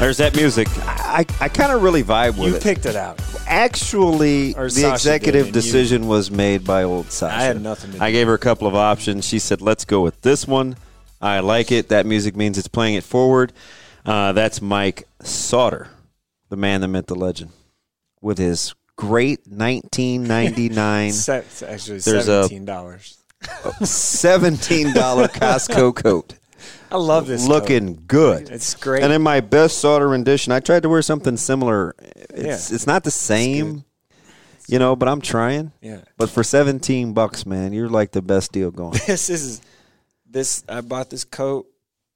There's that music. I, I kind of really vibe with You it. You picked it out. Actually, Or the Sasha executive did, and you- decision was made by old Sasha. I had nothing to do I gave her a couple of options. She said, "Let's go with this one. I like it. That music means it's playing it forward." Uh, that's Mike Sauter, the man, that myth, the legend, with his great 1999 Se- it's actually There's a- seventeen dollars. $17 Costco coat, I love this. looking coat. good. It's great. And in my best Sauter rendition, I tried to wear something similar. It's Yeah. it's not the same, you know, but I'm trying. yeah. But for 17 bucks, man, you're like the best deal going. This is this. I bought this coat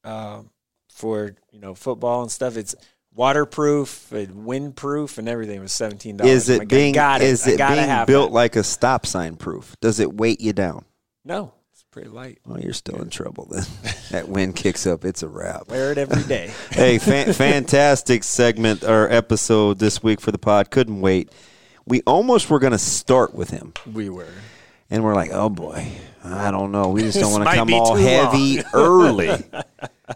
um, for you know football and stuff. It's waterproof and windproof and everything. It was seventeen dollars. is it being got it. is it being built that. like a stop sign proof? Does it weight you down? No, pretty light. Well, you're still in trouble then. that wind kicks up, it's a wrap. Wear it every day. hey, fan- fantastic segment or episode this week for the pod. Couldn't wait. We almost were going to start with him, we were. and we're like, oh boy, I don't know. We just don't want to come all heavy early.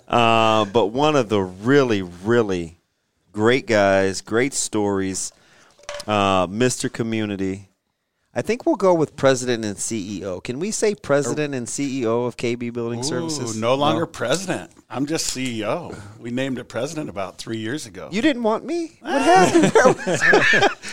uh, but one of the really, really great guys, great stories, uh, Mr. Community. I think we'll go with president and CEO. Can we say president and CEO of KB Building Services? No longer president. I'm just CEO. We named a president about three years ago. You didn't want me? What happened? Where was,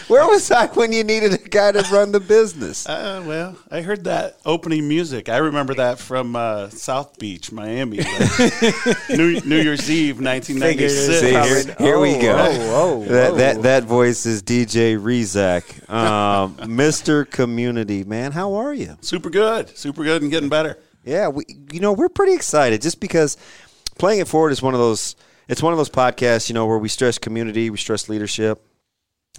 where was I when you needed a guy to run the business? Uh, well, I heard that opening music. I remember that from uh, South Beach, Miami, like New, New Year's Eve, 1996. See, Probably- here, here we Oh, go. whoa, whoa, That, whoa. that that voice is DJ Rezac, um, Mr. Community man. How are you? Super good, super good, and getting better. Yeah, we you know we're pretty excited just because playing it forward is one of those. It's one of those podcasts, you know, where we stress community, we stress leadership,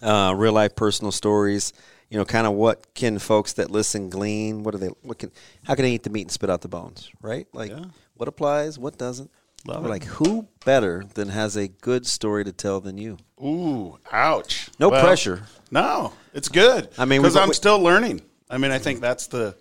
uh, real life personal stories. You know, kind of what can folks that listen glean? What are they? What can? How can they eat the meat and spit out the bones? Right? Like, what applies? What doesn't? Love We're it. like, who better than has a good story to tell than you? Ooh, ouch. No Well, pressure. No, it's good. I mean, because I'm we- still learning. I mean, I think that's the,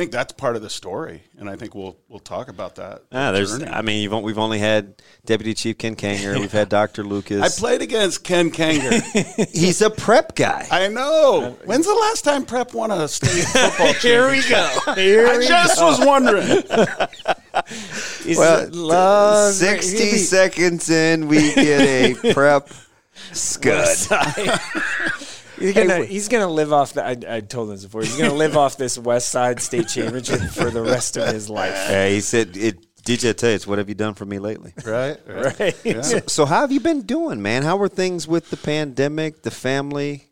I think that's part of the story, and I think we'll we'll talk about that. Ah, there's. journey. I mean, you've, we've only had Deputy Chief Ken Kanger. We've had Dr. Lucas. I played against Ken Kanger. He's a prep guy. I know. When's the last time Prep won a state football Here we go. Here I we just go. was wondering. Well, love 60 seconds in, we get a prep scud. He's gonna, he's gonna live off the. I, I told him this before. He's gonna live off this West Side State Championship for the rest of his life. Yeah, he said, it, DJ, I tell you, it's what have you done for me lately? Right. Right? So, so how have you been doing, man? How were things with the pandemic, the family?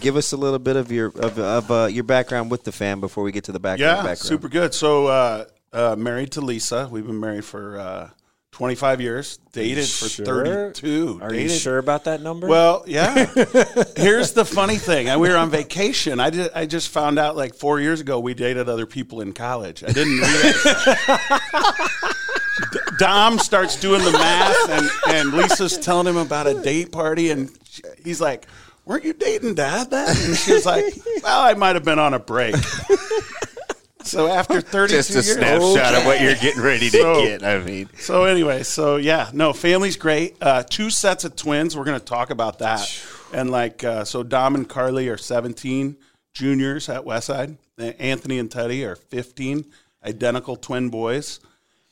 Give us a little bit of your of, of uh, your background with the fam before we get to the back Yeah, background. super good. So, uh, uh, married to Lisa. We've been married for uh, 25 years. Dated for Sure? 32. Are dated. you sure about that number? Well, yeah. Here's the funny thing. I- We were on vacation. I did. I just found out like four years ago we dated other people in college. I didn't. D- Dom starts doing the math, and, and Lisa's telling him about a date party, and she- he's like, "Weren't you dating Dad then?" And she's like, "Well, I might have been on a break." So after 32 Just a years, snapshot of what you're getting ready to So- get. I mean, so anyway, so yeah, no, family's great. Uh, two sets of twins. We're going to talk about that. And like, uh, so Dom and Carly are 17 juniors at Westside. Uh, Anthony and Teddy are 15, identical twin boys.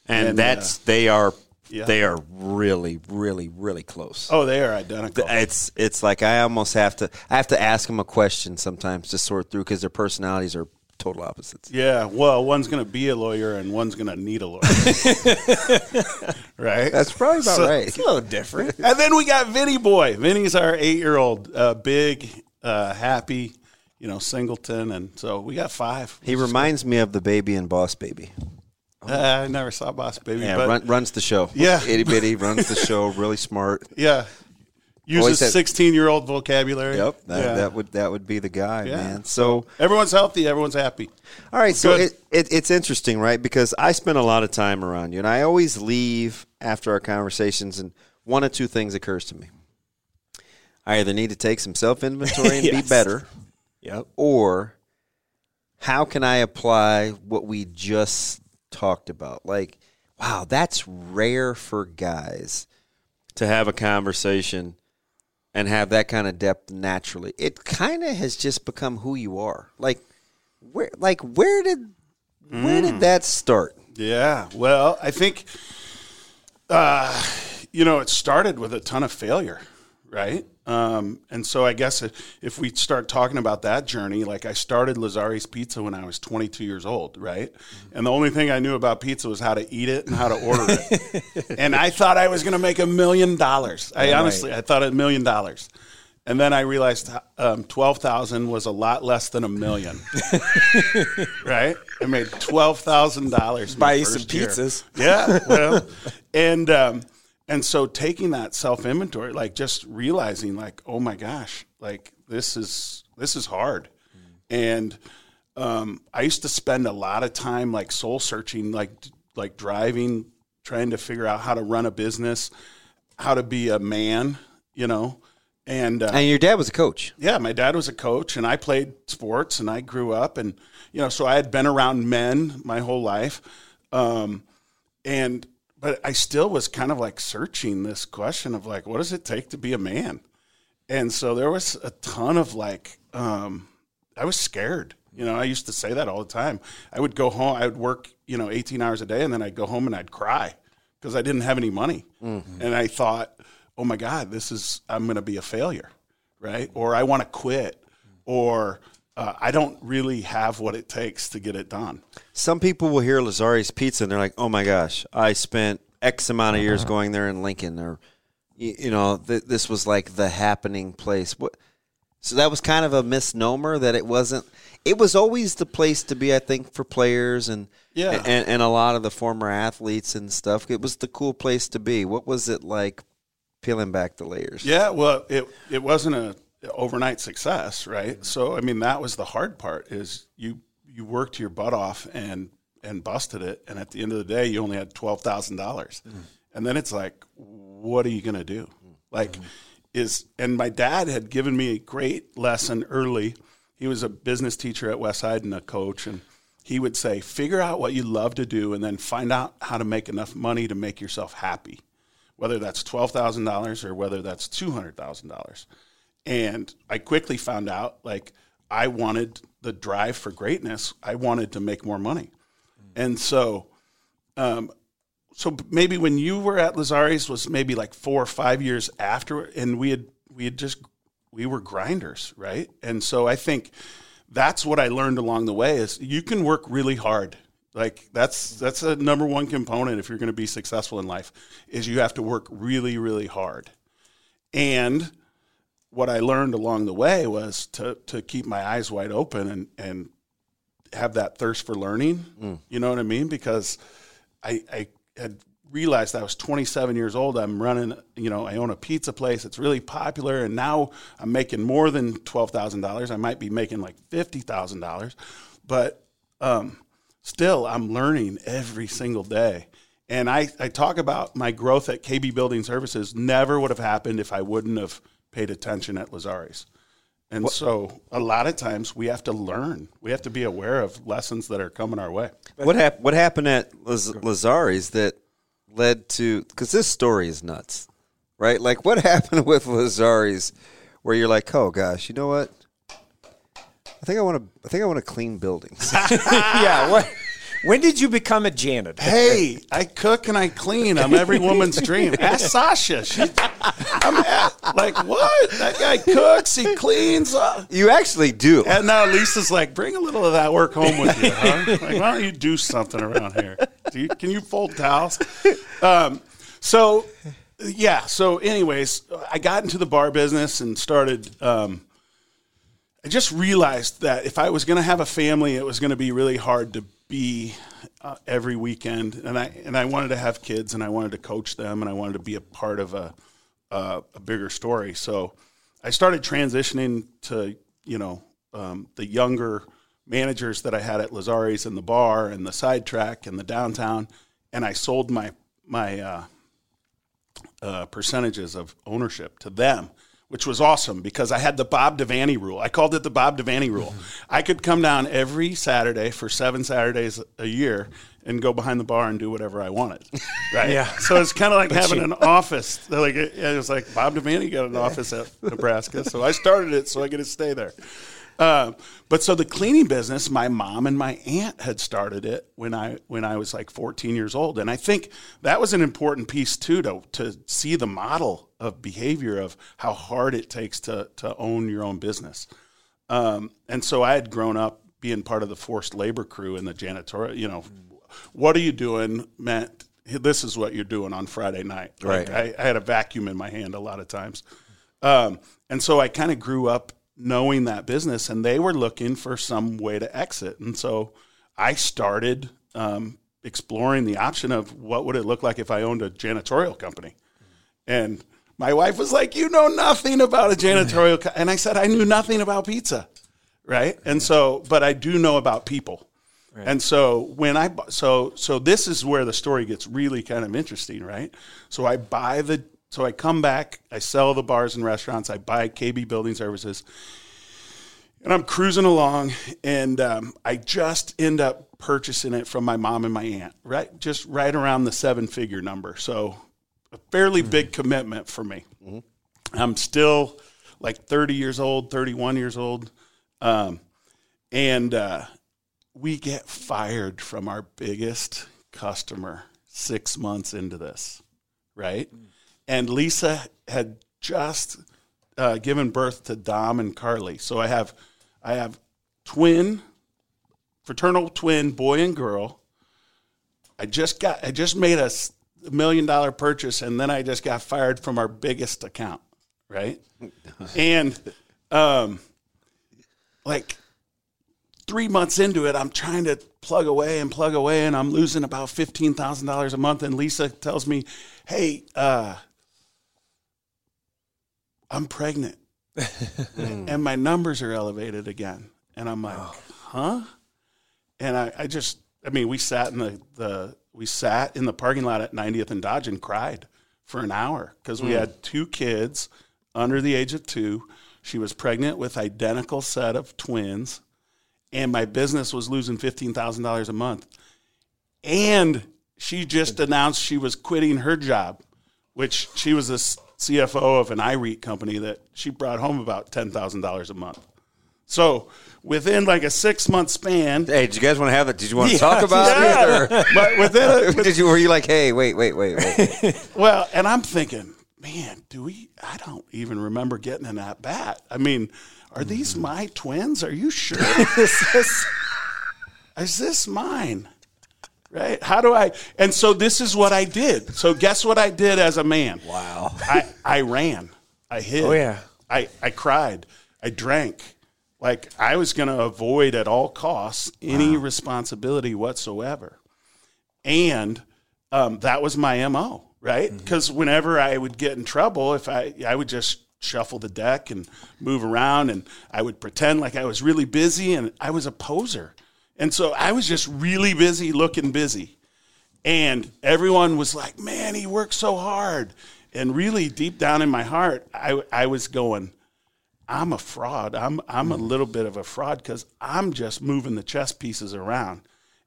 and, And, that's they are yeah. they are really really really close. Oh, they are identical. It's it's like I almost have to I have to ask them a question sometimes to sort through because their personalities are total opposites. Yeah, well, one's going to be a lawyer and one's going to need a lawyer. right? That's probably about So- right. It's a little different. And then we got Vinny Boy. Vinny's our eight year old, uh, big, uh, happy, you know, Singleton, and so we got five. He reminds me of the baby in Boss Baby. Uh, I never saw Boss Baby, Yeah, but run, runs the show. Yeah. itty bitty runs the show. Really smart. yeah, Always uses sixteen-year-old vocabulary. Yep, that, yeah. that would that would be the guy, Yeah. man. So everyone's healthy, everyone's happy. All right, so it, it, it's interesting, right? Because I spend a lot of time around you, and I always leave after our conversations, and one of two things occurs to me. I either need to take some self inventory and be better, Yep. or how can I apply what we just talked about? Like, wow, that's rare for guys to have a conversation and have that kind of depth naturally. It kind of has just become who you are. Like, where, like, where did, where did that start? Yeah. Well, I think, uh, you know, it started with a ton of failure, right? Um, and so I guess if, if we start talking about that journey, like I started Lazari's Pizza when I was 22 years old, right? And the only thing I knew about pizza was how to eat it and how to order it. and I thought I was going to make a million dollars. I honestly, I thought a million dollars. And then I realized um, twelve thousand was a lot less than a million. right? I made twelve thousand dollars. Buy you some pizzas. Yeah, well, and um, and so taking that self inventory, like just realizing, like, oh my gosh, like this is this is hard, and um, I used to spend a lot of time like soul searching, like like driving, trying to figure out how to run a business, how to be a man, you know, and uh, And your dad was a coach. yeah, my dad was a coach and I played sports and I grew up and you know, so I had been around men my whole life. Um and but I still was kind of like searching this question of like what does it take to be a man? And so there was a ton of like um I was scared. You know, I used to say that all the time. I would go home, I would work, you know, 18 hours a day and then I'd go home and I'd cry because I didn't have any money. And I thought, "Oh my god, this is I'm going to be a failure." right? Or I want to quit, or uh, I don't really have what it takes to get it done. Some people will hear Lazari's Pizza and they're like, "Oh my gosh, I spent X amount of years going there in Lincoln, or you, you know, th- this was like the happening place." What? So that was kind of a misnomer that it wasn't. It was always the place to be, I think, for players and Yeah. and, and a lot of the former athletes and stuff. It was the cool place to be. What was it like? Peeling back the layers. Yeah, well, it it wasn't a overnight success, right? Mm-hmm. So I mean, that was the hard part is you you worked your butt off and and busted it, and at the end of the day, you only had twelve thousand dollars, mm-hmm. and then it's like, what are you going to do? Mm-hmm. Like, is and my dad had given me a great lesson early. He was a business teacher at Westside and a coach, and he would say, figure out what you love to do, and then find out how to make enough money to make yourself happy whether that's twelve thousand dollars or whether that's two hundred thousand dollars. And I quickly found out like I wanted the drive for greatness. I wanted to make more money, and so, um, so maybe when you were at Lazari's was maybe like four or five years after, and we had we had just we were grinders, right? And so I think that's what I learned along the way is you can work really hard. Like that's that's a number one component if you're going to be successful in life is you have to work really really hard. And what I learned along the way was to to keep my eyes wide open and and have that thirst for learning. You know what I mean? Because I I had realized I was 27 years old. I'm running, you know, I own a pizza place. It's really popular, and now I'm making more than twelve thousand dollars. I might be making like fifty thousand dollars, but um, still, I'm learning every single day. And I, I talk about my growth at KB Building Services never would have happened if I wouldn't have paid attention at Lazari's. And so a lot of times we have to learn. We have to be aware of lessons that are coming our way. What hap- What happened at Laz- Lazari's that led to? Because this story is nuts, right? Like, what happened with Lazari's where you're like, oh gosh, you know what? I think I want to. I think I want to clean buildings. yeah. What? When did you become a janitor? Hey, I cook and I clean. I'm every woman's dream. Ask Sasha. She, I'm at, like, what? That guy cooks, he cleans. Uh, you actually do. and now Lisa's like, bring a little of that work home with you, huh? Like, why don't you do something around here? Do you, can you fold towels? Um, so, yeah. So, anyways, I got into the bar business and started. Um, I just realized that if I was going to have a family, it was going to be really hard to be uh, every weekend, and I and I wanted to have kids, and I wanted to coach them, and I wanted to be a part of a uh, a bigger story. So I started transitioning to you know um, the younger managers that I had at Lazari's and the bar and the sidetrack and the downtown, and I sold my my uh, uh, percentages of ownership to them, which was awesome because I had the Bob Devaney rule. I called it the Bob Devaney rule. I could come down every Saturday for seven Saturdays a year and go behind the bar and do whatever I wanted. Right. Yeah. So it's kind of like having an office. Like it, it was like Bob Devaney got an office at Nebraska, so I started it so I get to stay there. Uh, but so the cleaning business, my mom and my aunt had started it when I when I was like 14 years old, and I think that was an important piece too to to see the model of behavior of how hard it takes to to own your own business. Um, and so I had grown up being part of the forced labor crew in the janitorial. You know, what are you doing? Meant this is what you're doing on Friday night. Like, I, I had a vacuum in my hand a lot of times, um, and so I kind of grew up knowing that business, and they were looking for some way to exit, and so I started um, exploring the option of what would it look like if I owned a janitorial company, and my wife was like, "You know nothing about a janitorial," co-. and I said, "I knew nothing about pizza." right? And so, but I do know about people. And so when I so so this is where the story gets really kind of interesting, right? So I buy the so I come back, I sell the bars and restaurants, I buy KB Building Services, and I'm cruising along, and um, I just end up purchasing it from my mom and my aunt, right? Just right around the seven figure number. So a fairly big commitment for me. I'm still like 30 years old, 31 years old. Um, and uh, we get fired from our biggest customer six months into this, right? And Lisa had just uh, given birth to Dom and Carly. So I have, I have twin, fraternal twin, boy and girl. I just got, I just made a million dollar purchase, and then I just got fired from our biggest account, right? and um, like three months into it, I'm trying to plug away and plug away, and I'm losing about fifteen thousand dollars a month. And Lisa tells me, "Hey, uh, I'm pregnant, hmm. and my numbers are elevated again." And I'm like, oh. "Huh?" And I, I just, I mean, we sat in the, the we sat in the parking lot at 90th and Dodge and cried for an hour because we hmm. had two kids under the age of two. She was pregnant with identical set of twins, and my business was losing fifteen thousand dollars a month. And she just announced she was quitting her job, which she was a s- CFO of an iREIT company that she brought home about ten thousand dollars a month. So within like a six month span, Hey, did you guys want to have it? Did you want to talk about Yeah. it? Or but within a, did you? Were you like, hey, wait, wait, wait, wait? Well, and I'm thinking, man, do we? I don't even remember getting an at bat. I mean, are these mm-hmm. my twins? Are you sure? is, this, is this mine? Right? How do I? And so this is what I did. So guess what I did as a man? Wow. I, I ran. I hid. Oh, yeah. I, I cried. I drank. Like I was going to avoid at all costs any responsibility whatsoever. And um, that was my MO, right? Because whenever I would get in trouble, if I, I would just shuffle the deck and move around and I would pretend like I was really busy and I was a poser. And so I was just really busy looking busy. And everyone was like, man, he works so hard. And really deep down in my heart, I, I was going, I'm a fraud. I'm, I'm a little bit of a fraud because I'm just moving the chess pieces around.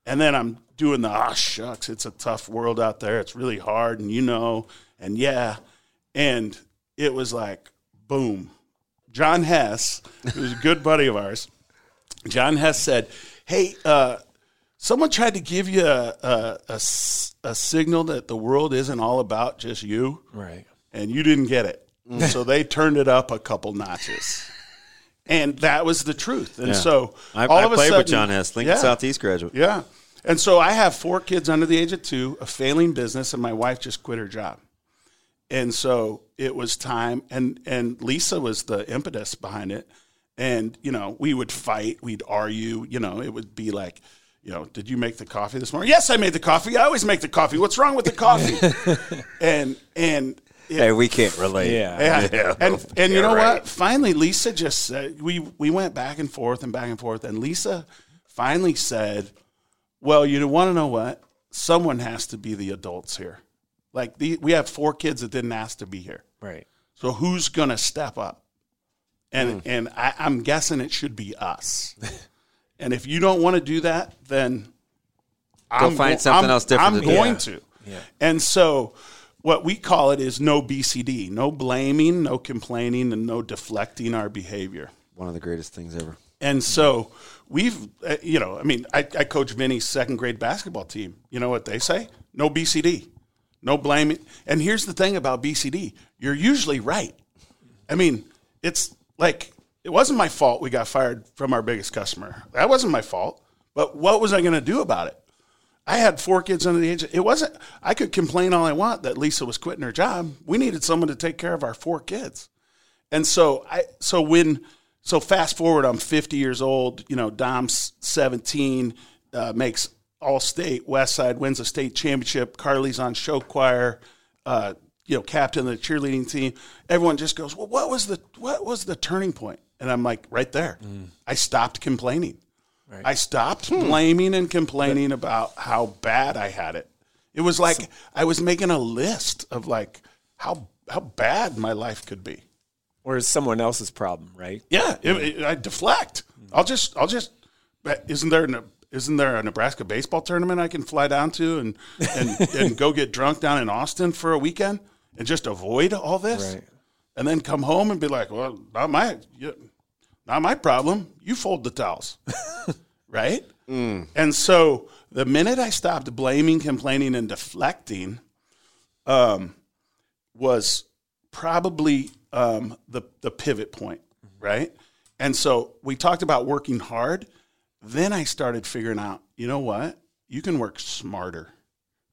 And then I'm doing the, ah, shucks, it's a tough world out there. It's really hard. And you know, and yeah. And it was like, boom. John Hess, who's a good buddy of ours, John Hess said, Hey, uh, someone tried to give you a, a- a a signal that the world isn't all about just you, Right. and you didn't get it. so they turned it up a couple notches. And that was the truth. And so I, all I of a played sudden, with John Hess, Lincoln Yeah. Southeast graduate. Yeah. And so I have four kids under the age of two, a failing business, and my wife just quit her job. And so it was time, and and Lisa was the impetus behind it. And you know we would fight, we'd argue. You know, it would be like, you know, did you make the coffee this morning? Yes, I made the coffee. I always make the coffee. What's wrong with the coffee? and and Hey, we can't relate. Yeah. yeah. And and you know right. what? Finally, Lisa just said we we went back and forth and back and forth, and Lisa finally said, "Well, you want to know what? Someone has to be the adults here. Like the, we have four kids that didn't ask to be here, Right. so who's going to step up? And and I, I'm guessing it should be us. and if you don't want to do that, then I'm find something I'm- else different I'm to going Yeah. to. Yeah. And so what we call it is no BCD, no blaming, no complaining, and no deflecting our behavior. One of the greatest things ever. And so we've, uh, you know, I mean, I, I coach Vinny's second grade basketball team. You know what they say? No BCD, no blaming. And here's the thing about BCD you're usually right. I mean, it's like, it wasn't my fault we got fired from our biggest customer. That wasn't my fault. But what was I going to do about it? I had four kids under the age. Of, it wasn't. I could complain all I want that Lisa was quitting her job. We needed someone to take care of our four kids, and so I. So when so fast forward, I'm 50 years old. You know, Dom's 17, uh, makes all state. West Side wins a state championship. Carly's on show choir. Uh, you know, captain of the cheerleading team. Everyone just goes, "Well, what was the what was the turning point?" And I'm like, right there. Mm. I stopped complaining. I stopped hmm. blaming and complaining about how bad I had it. It was like I was making a list of like how how bad my life could be. Or it's someone else's problem, right? Yeah, it, it- I deflect. Mm. I'll just I'll just isn't there an, isn't there a Nebraska baseball tournament I can fly down to and and, and go get drunk down in Austin for a weekend and just avoid all this, Right. and then come home and be like, well, not my not my problem. You fold the towels, right? And so the minute I stopped blaming, complaining, and deflecting, um, was probably um, the the pivot point, right? And so we talked about working hard. Then I started figuring out, you know what? You can work smarter,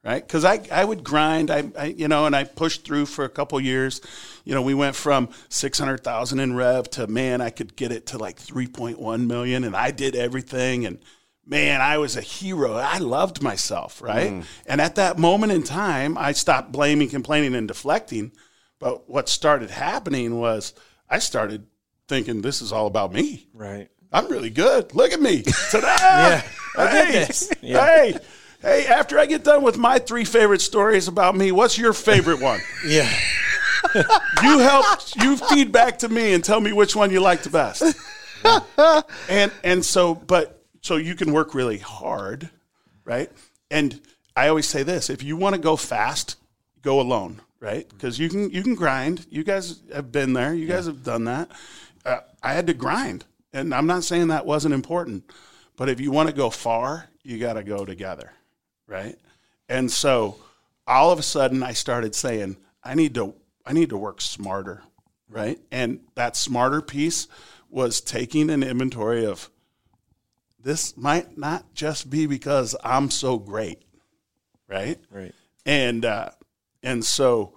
right? Because I, I would grind, I, I you know, and I pushed through for a couple years. You know, we went from six hundred thousand in rev to man, I could get it to like three point one million, and I did everything and. Man, I was a hero. I loved myself, right? And at that moment in time, I stopped blaming, complaining, and deflecting. But what started happening was I started thinking this is all about me. Right. I'm really good. Look at me. I did hey, this. Yeah. hey, hey, after I get done with my three favorite stories about me, what's your favorite one? Yeah. you help you feed back to me and tell me which one you like the best. and and so but so you can work really hard, right? And I always say this, if you want to go fast, go alone, right? Because you can you can grind. You guys have been there. You guys have done that. Uh, I had to grind, and I'm not saying that wasn't important, but if you want to go far, you got to go together, right? And so all of a sudden, I started saying, I need to I need to work smarter, right? And that smarter piece was taking an inventory of this might not just be because I'm so great, right? Right. and uh, and so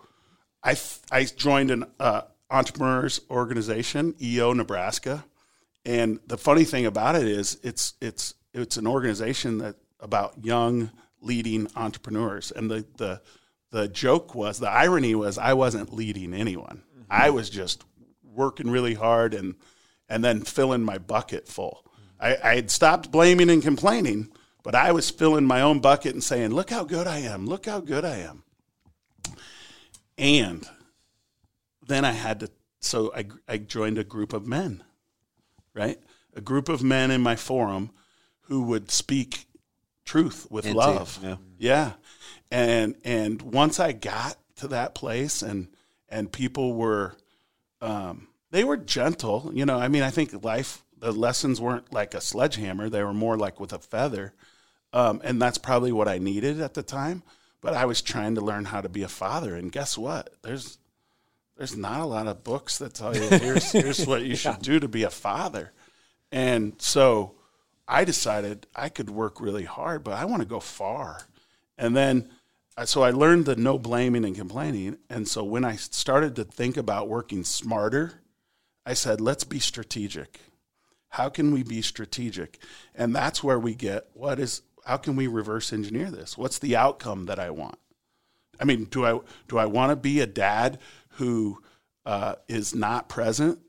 I f- I joined an uh, entrepreneurs organization, EO Nebraska, and the funny thing about it is it's it's it's an organization that about young leading entrepreneurs, and the the the joke was the irony was I wasn't leading anyone, mm-hmm. I was just working really hard and and then filling my bucket full. I, I had stopped blaming and complaining, but I was filling my own bucket and saying, "Look how good I am! Look how good I am!" And then I had to. So I I joined a group of men, right? A group of men in my forum who would speak truth with Into- love. yeah. Yeah. And and once I got to that place and and people were um they were gentle, you know, I mean I think life the lessons weren't like a sledgehammer, they were more like with a feather. Um and that's probably what I needed at the time, but I was trying to learn how to be a father and guess what? There's there's not a lot of books that tell you here's here's what you should do to be a father. And so I decided I could work really hard, but I want to go far. And then, uh, so I learned the no blaming and complaining. And so when I started to think about working smarter, I said, let's be strategic. How can we be strategic? And that's where we get what is how can we reverse engineer this? What's the outcome that I want? I mean, do I do I want to be a dad who uh, is not present?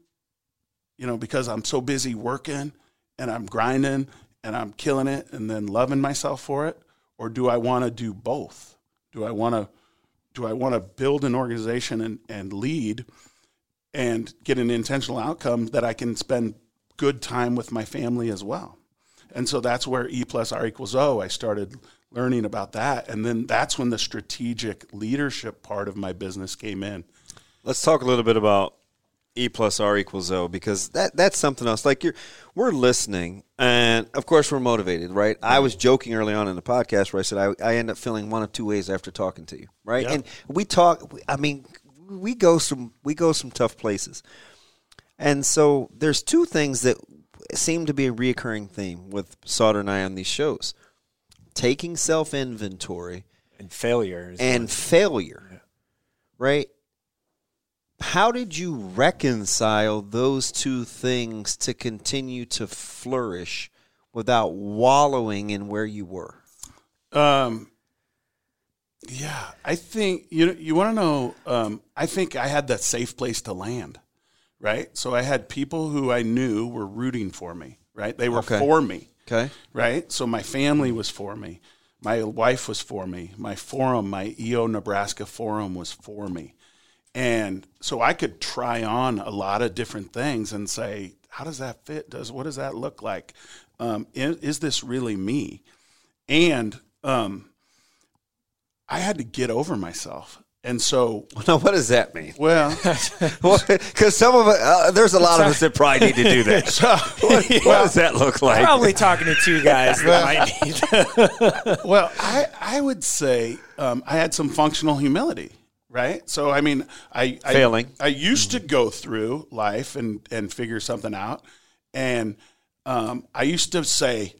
You know, because I'm so busy working and I'm grinding and I'm killing it and then loving myself for it, or do I want to do both? Do I want to do I want to build an organization and, and lead and get an intentional outcome that I can spend good time with my family as well? And so that's where E plus R equals O. I started learning about that. And then that's when the strategic leadership part of my business came in. Let's talk a little bit about E plus R equals O because that that's something else. Like you're, we're listening, and of course we're motivated, right? I was joking early on in the podcast where I said I, I end up feeling one of two ways after talking to you, right? Yep. And we talk. I mean, we go some we go some tough places, and so there's two things that seem to be a reoccurring theme with Sauter and I on these shows: taking self inventory And failure. and failure, right? How did you reconcile those two things to continue to flourish without wallowing in where you were? Um, yeah, I think you you want to know. Um, I think I had that safe place to land, right? So I had people who I knew were rooting for me, right? They were Okay. for me, Okay. right? So my family was for me, my wife was for me, my forum, my EO Nebraska forum was for me, and so I could try on a lot of different things and say, how does that fit? Does what does that look like? Um, is, is this really me? And um, I had to get over myself. And so, Now, what does that mean? well, Because some of it, uh, there's a lot of us that probably need to do that. so, what, what does that look like? Probably talking to two guys that might need. well, I, I would say um, I had some functional humility, right? So, I mean, I, I Failing. I used to go through life and and figure something out, and um, I used to say,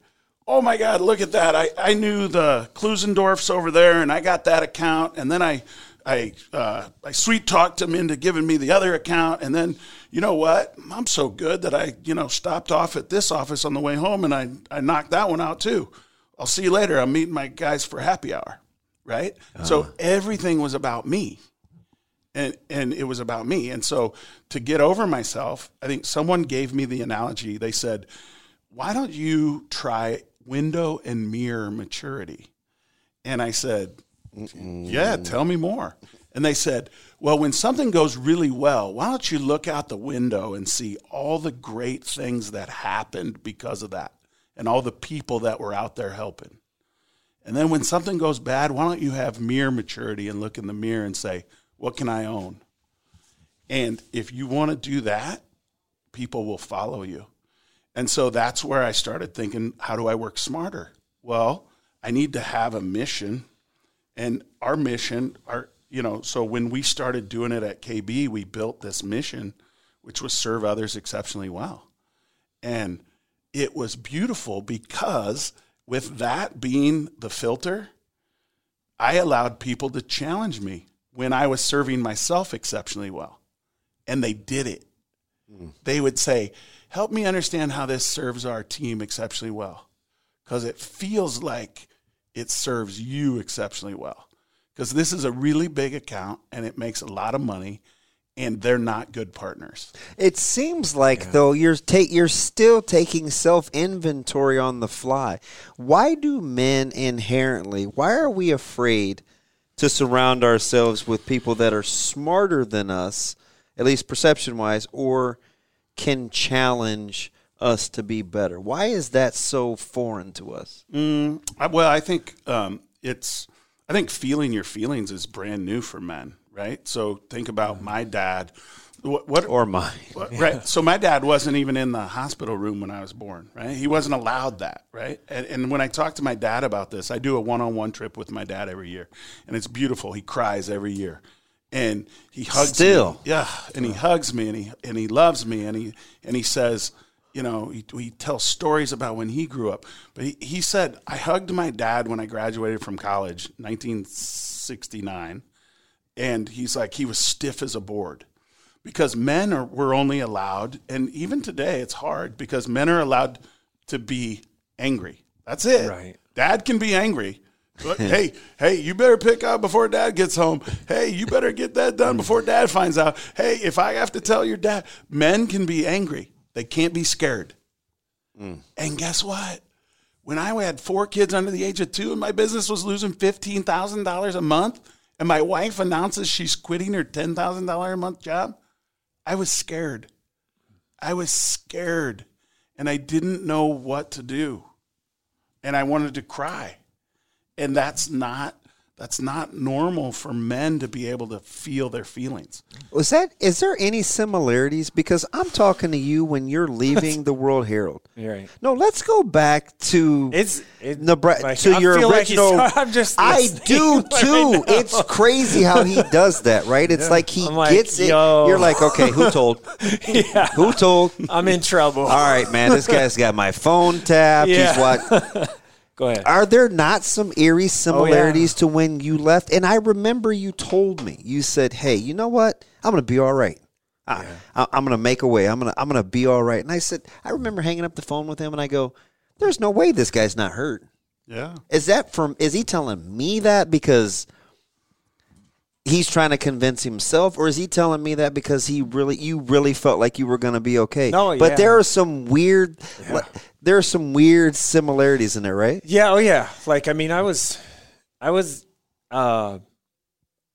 "Oh my God, look at that! I, I knew the Klusendorfs over there, and I got that account, and then I." I uh, I sweet talked him into giving me the other account, and then you know what? I'm so good that I you know stopped off at this office on the way home, and I I knocked that one out too. I'll see you later. I'm meeting my guys for happy hour, right? Uh-huh. So everything was about me and and it was about me. And so to get over myself, I think someone gave me the analogy. They said, "Why don't you try window and mirror maturity?" And I said, "Yeah, tell me more." And they said, "Well, when something goes really well, why don't you look out the window and see all the great things that happened because of that and all the people that were out there helping?" And then when something goes bad, why don't you have mirror maturity and look in the mirror and say, what can I own? And if you want to do that, people will follow you. And so that's where I started thinking, how do I work smarter? Well, I need to have a mission. And our mission, our you know, so when we started doing it at KB, we built this mission, which was serve others exceptionally well. And it was beautiful because with that being the filter, I allowed people to challenge me when I was serving myself exceptionally well. And they did it. Hmm. They would say, Help me understand how this serves our team exceptionally well. Because it feels like it serves you exceptionally well. Because this is a really big account and it makes a lot of money, and they're not good partners. It seems like though you're ta- you're still taking self inventory on the fly. Why do men inherently? Why are we afraid to surround ourselves with people that are smarter than us, at least perception wise, or can challenge us to be better? Why is that so foreign to us? Mm, I- well, I think um, it's. I think feeling your feelings is brand new for men, right? So think about my dad. What, what Or mine? what- right? So my dad wasn't even in the hospital room when I was born, right? He wasn't allowed that, right? And, and when I talk to my dad about this, I do a one-on-one trip with my dad every year, and it's beautiful. He cries every year, and he hugs Still. me. yeah, and he hugs me, and he and he loves me, and he and he says, you know, he, he tells stories about when he grew up. But he, he said, I hugged my dad when I graduated from college, 1969, and he's like, he was stiff as a board because men are were only allowed, and even today it's hard because men are allowed to be angry. That's it. Right. Dad can be angry. But hey, hey, you better pick up before dad gets home. Hey, you better get that done before dad finds out. Hey, if I have to tell your dad, men can be angry. They can't be scared. Mm. And guess what? When I had four kids under the age of two and my business was losing $15,000 a month, and my wife announces she's quitting her $10,000 a month job, I was scared. I was scared and I didn't know what to do. And I wanted to cry. And that's not that's not normal for men to be able to feel their feelings. Was that? Is there any similarities? Because I'm talking to you when you're leaving the World Herald. You're right. No, let's go back to It's it, Nebraska like, to I your feel like he's- original. I'm just I do too. now. it's crazy how he does that, right? It's like he like, gets it. yo. You're like, okay, who told? yeah, Who told? I'm in trouble. All right, man. This guy's got my phone tapped. Yeah. He's what? Go ahead. Are there not some eerie Oh, similarities to when you left? And I remember you told me you said, "Hey, you know what? I'm going to be all right. I, I'm going to make a way. I'm going to I'm going to be all right." And I said, I remember hanging up the phone with him, and I go, "There's no way this guy's not hurt." Yeah. Is that from? Is he telling me that because he's trying to convince himself, or is he telling me that because he really, you really felt like you were going to be okay? No, but yeah. there are some weird, like, there are some weird similarities in there, right? Yeah, oh yeah. Like I mean, I was, I was, uh,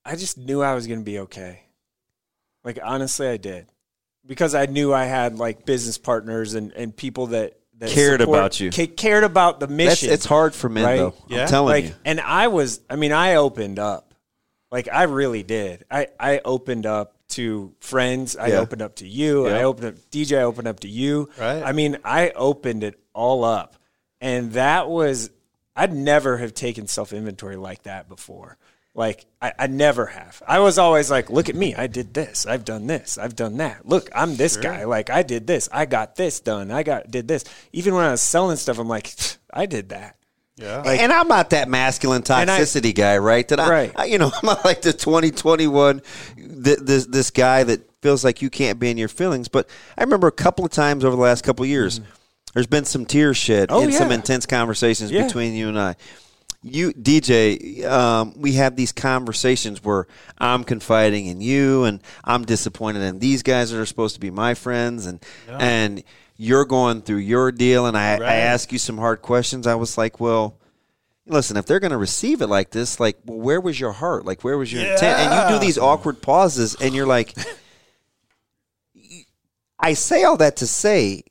I just knew I was gonna be okay. Like honestly, I did because I knew I had like business partners and and people that that Cared support- about you. ca- cared about the That's, mission. it's hard for men, right? though. Yeah. I'm telling like, you. and I was, I mean, I opened up. Like I really did. I I opened up to friends. I Yeah. opened up to you. Yeah. I opened up DJ. I opened up to you. Right. I mean, I opened it all up, and that was I'd never have taken self inventory like that before. Like I, I never have. I was always like, look at me. I did this. I've done this. I've done that. Look, I'm this guy. Like I did this. I got this done. I got did this. Even when I was selling stuff, I'm like, I did that. Yeah. and I'm not that masculine And I- toxicity guy, right? That I, Right. I- you know, I'm not like the 2021 th- this this guy that feels like you can't be in your feelings. But I remember a couple of times over the last couple of years, there's been some tears shed. Oh, and some intense conversations Yeah. between you and I. You DJ, um, we have these conversations where I'm confiding in you, and I'm disappointed in these guys that are supposed to be my friends, and and you're going through your deal, and I, I ask you some hard questions. I was like, well, listen, if they're going to receive it like this, like, well, where was your heart? Like, where was your intent? And you do these awkward pauses, and you're like, I say all that to say,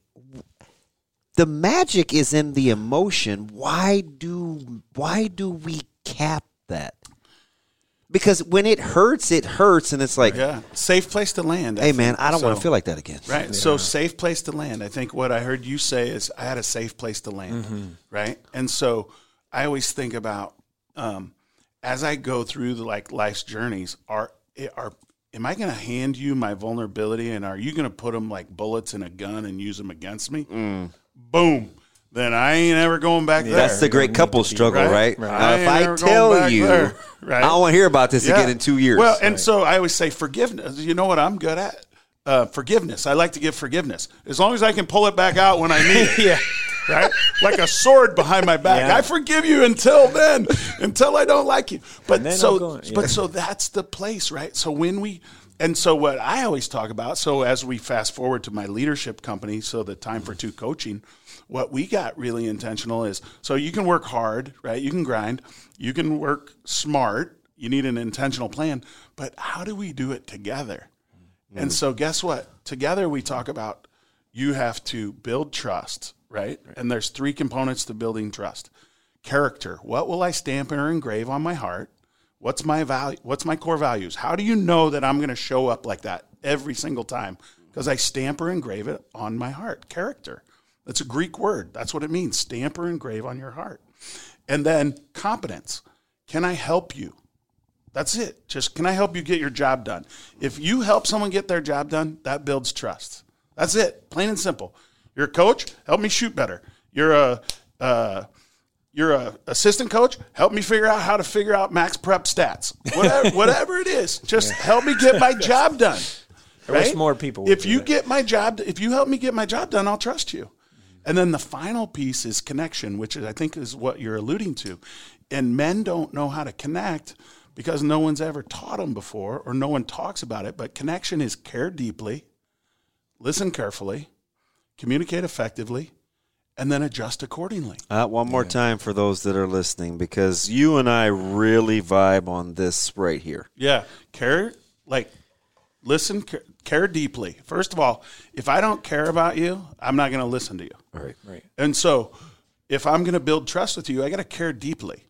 the magic is in the emotion. Why do why do we cap that? Because when it hurts, it hurts, and it's like, Yeah. Safe place to land. hey, man. I don't want to feel like that again. Right. So safe place to land. I think what I heard you say is I had a safe place to land. Mm-hmm. Right. And so I always think about um, as I go through the like life's journeys, are are am I going to hand you my vulnerability and are you going to put them like bullets in a gun and use them against me? Boom. Then I ain't ever going back there. That's the great couple struggle, right? Right. Uh, I if I tell you, there. Right. I don't want to hear about this again in two years. Well, and so I always say forgiveness. You know what I'm good at? Uh, forgiveness. I like to give forgiveness as long as I can pull it back out when I need it. Yeah. Right, like a sword behind my back. Yeah. I forgive you until then, until I don't like you. But so, going- yeah. but so that's the place, right? So when we, and so what I always talk about. So as we fast forward to my leadership company, so the time for two coaching, what we got really intentional is so you can work hard, right? You can grind, you can work smart. You need an intentional plan, but how do we do it together? Mm-hmm. And so, guess what? Together, we talk about you have to build trust, right? And there's three components to building trust character. What will I stamp or engrave on my heart? What's my value? What's my core values? How do you know that I'm going to show up like that every single time? Because I stamp or engrave it on my heart. Character. That's a Greek word. That's what it means. Stamp or engrave on your heart. And then competence. Can I help you? That's it. Just can I help you get your job done? If you help someone get their job done, that builds trust. That's it. Plain and simple. You're a coach, help me shoot better. You're a uh, you're a assistant coach, help me figure out how to figure out max prep stats. Whatever, whatever it is, just help me get my job done. I wish right? more people If you that. get my job, if you help me get my job done, I'll trust you. And then the final piece is connection, which I think is what you're alluding to. And men don't know how to connect because no one's ever taught them before or no one talks about it. But connection is care deeply, listen carefully, communicate effectively, and then adjust accordingly. Uh, one more time for those that are listening, because you and I really vibe on this right here. Yeah, care like listen, care, care deeply. First of all, if I don't care about you, I'm not going to listen to you. Right. Right. And so, if I'm going to build trust with you, I got to care deeply,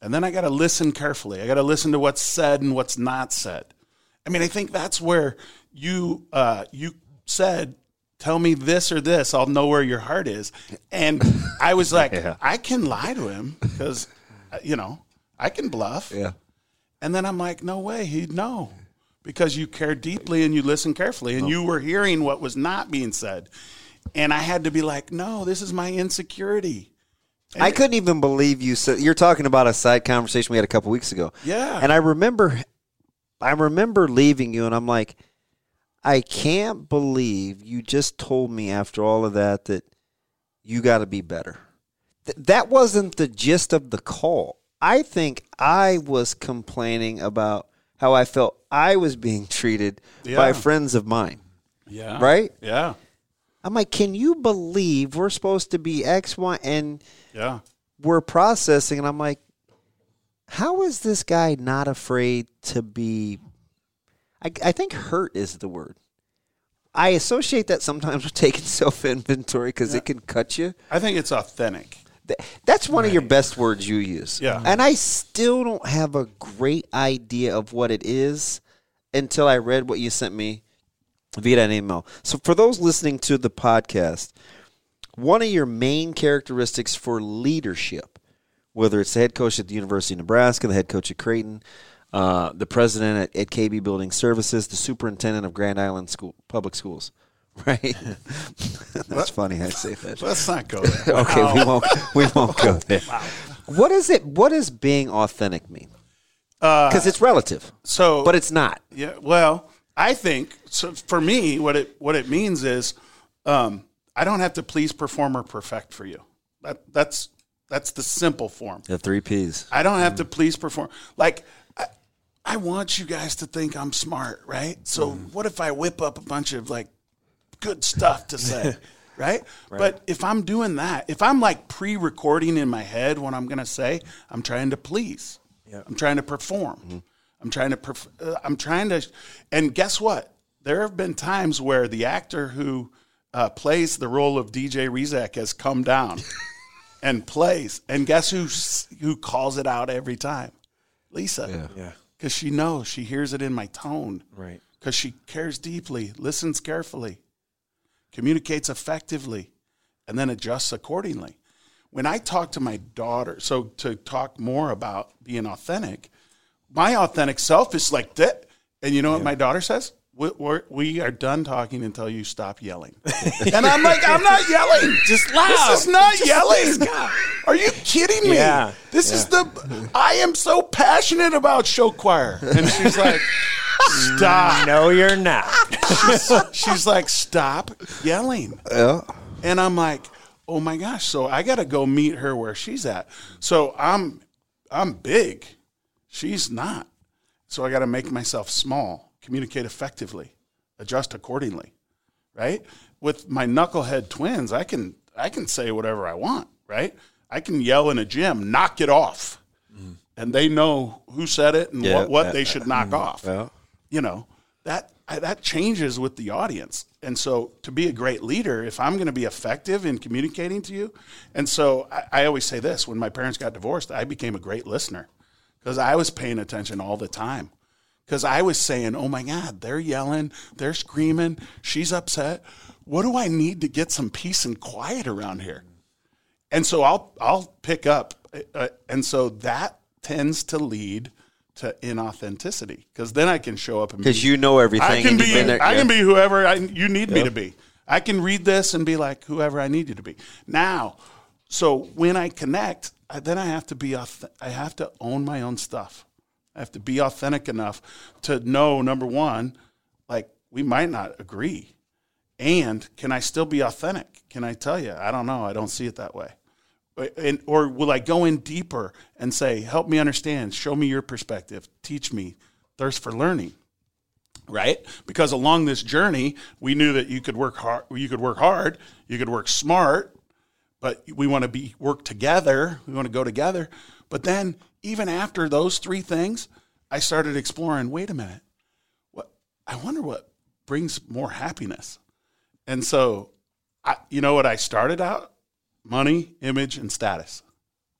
and then I got to listen carefully. I got to listen to what's said and what's not said. I mean, I think that's where you uh, you said, "Tell me this or this, I'll know where your heart is." And I was like, Yeah. I can lie to him because, you know, I can bluff. Yeah. And then I'm like, no way, he'd know. Because you care deeply and you listen carefully and you were hearing what was not being said. And I had to be like, no, this is my insecurity. I couldn't even believe you said you're talking about a side conversation we had a couple weeks ago. Yeah. And I remember I remember leaving you and I'm like I can't believe you just told me after all of that that you got to be better. Th- that wasn't the gist of the call. I think I was complaining about how I felt I was being treated by friends of mine. Yeah. Right? Yeah. I'm like, can you believe we're supposed to be X, Y, and Yeah. we're processing? And I'm like, how is this guy not afraid to be? I, I think hurt is the word. I associate that sometimes with taking self inventory because it can cut you. I think it's authentic. That's one of your best words you use. Yeah. And I still don't have a great idea of what it is until I read what you sent me via an email. So for those listening to the podcast, one of your main characteristics for leadership, whether it's the head coach at the University of Nebraska, the head coach at Creighton, uh, the president at, at KB Building Services, the superintendent of Grand Island School Public Schools, right? That's funny. I say that. Let's not go there. Okay, we won't. We won't go there. What is it? What does being authentic mean? Because it's relative, So, but it's not. Yeah, well, I think so. For me, what it what it means is, um, I don't have to please, perform, or perfect for you. That that's that's the simple form. The three P's. I don't have to mm-hmm. please, perform. Like I, I want you guys to think I'm smart, right? So mm-hmm. what if I whip up a bunch of like good stuff to say? Right? But if I'm doing that, if I'm like pre-recording in my head what I'm going to say, I'm trying to please. I'm trying to perform. Mm-hmm. I'm trying to. Perf- uh, I'm trying to. And guess what? There have been times where the actor who uh, plays the role of DJ Rezac has come down and plays, and guess who who calls it out every time? Lisa. Yeah. Because she knows, she hears it in my tone. Right. Because she cares deeply, listens carefully, communicates effectively, and then adjusts accordingly. When I talk to my daughter, so to talk more about being authentic, my authentic self is like that. And you know what my daughter says? We, we're, we are done talking until you stop yelling. and I'm like, I'm not yelling. Just loud. This is not yelling. Are you kidding me? Yeah. This is the. I am so passionate about show choir, and she's like, stop. No, you're not. She's like, stop yelling. Yeah. And I'm like, oh my gosh. So I got to go meet her where she's at. So I'm, I'm big. She's not. So I got to make myself small, communicate effectively, adjust accordingly, right? With my knucklehead twins, I can I can say whatever I want, right? I can yell in a gym, knock it off, mm. and they know who said it and Yeah, what, what yeah, they should knock mm-hmm. off. yeah. You know that I, that changes with the audience, and so to be a great leader, if I'm going to be effective in communicating to you, and so I, I always say this: when my parents got divorced, I became a great listener because I was paying attention all the time. Because I was saying, oh my God, they're yelling, they're screaming, she's upset. What do I need to get some peace and quiet around here? And so I'll I'll pick up, uh, and so that tends to lead to inauthenticity because then I can show up and Because you know everything. I can be there- I can be whoever I, you need me to be. I can read this and be like whoever I need you to be. Now, so when I connect, Then I have to be I have to own my own stuff. I have to be authentic enough to know number one, like we might not agree. And can I still be authentic? Can I tell you, I don't know, I don't see it that way. And, or will I go in deeper and say, help me understand, show me your perspective, teach me, thirst for learning? Right? Because along this journey, we knew that you could work hard, you could work hard, you could work smart, but we want to be work together, we want to go together. But then even after those three things, I started exploring, wait a minute. What I wonder what brings more happiness. And so, I, you know what I started out? Money, image, and status.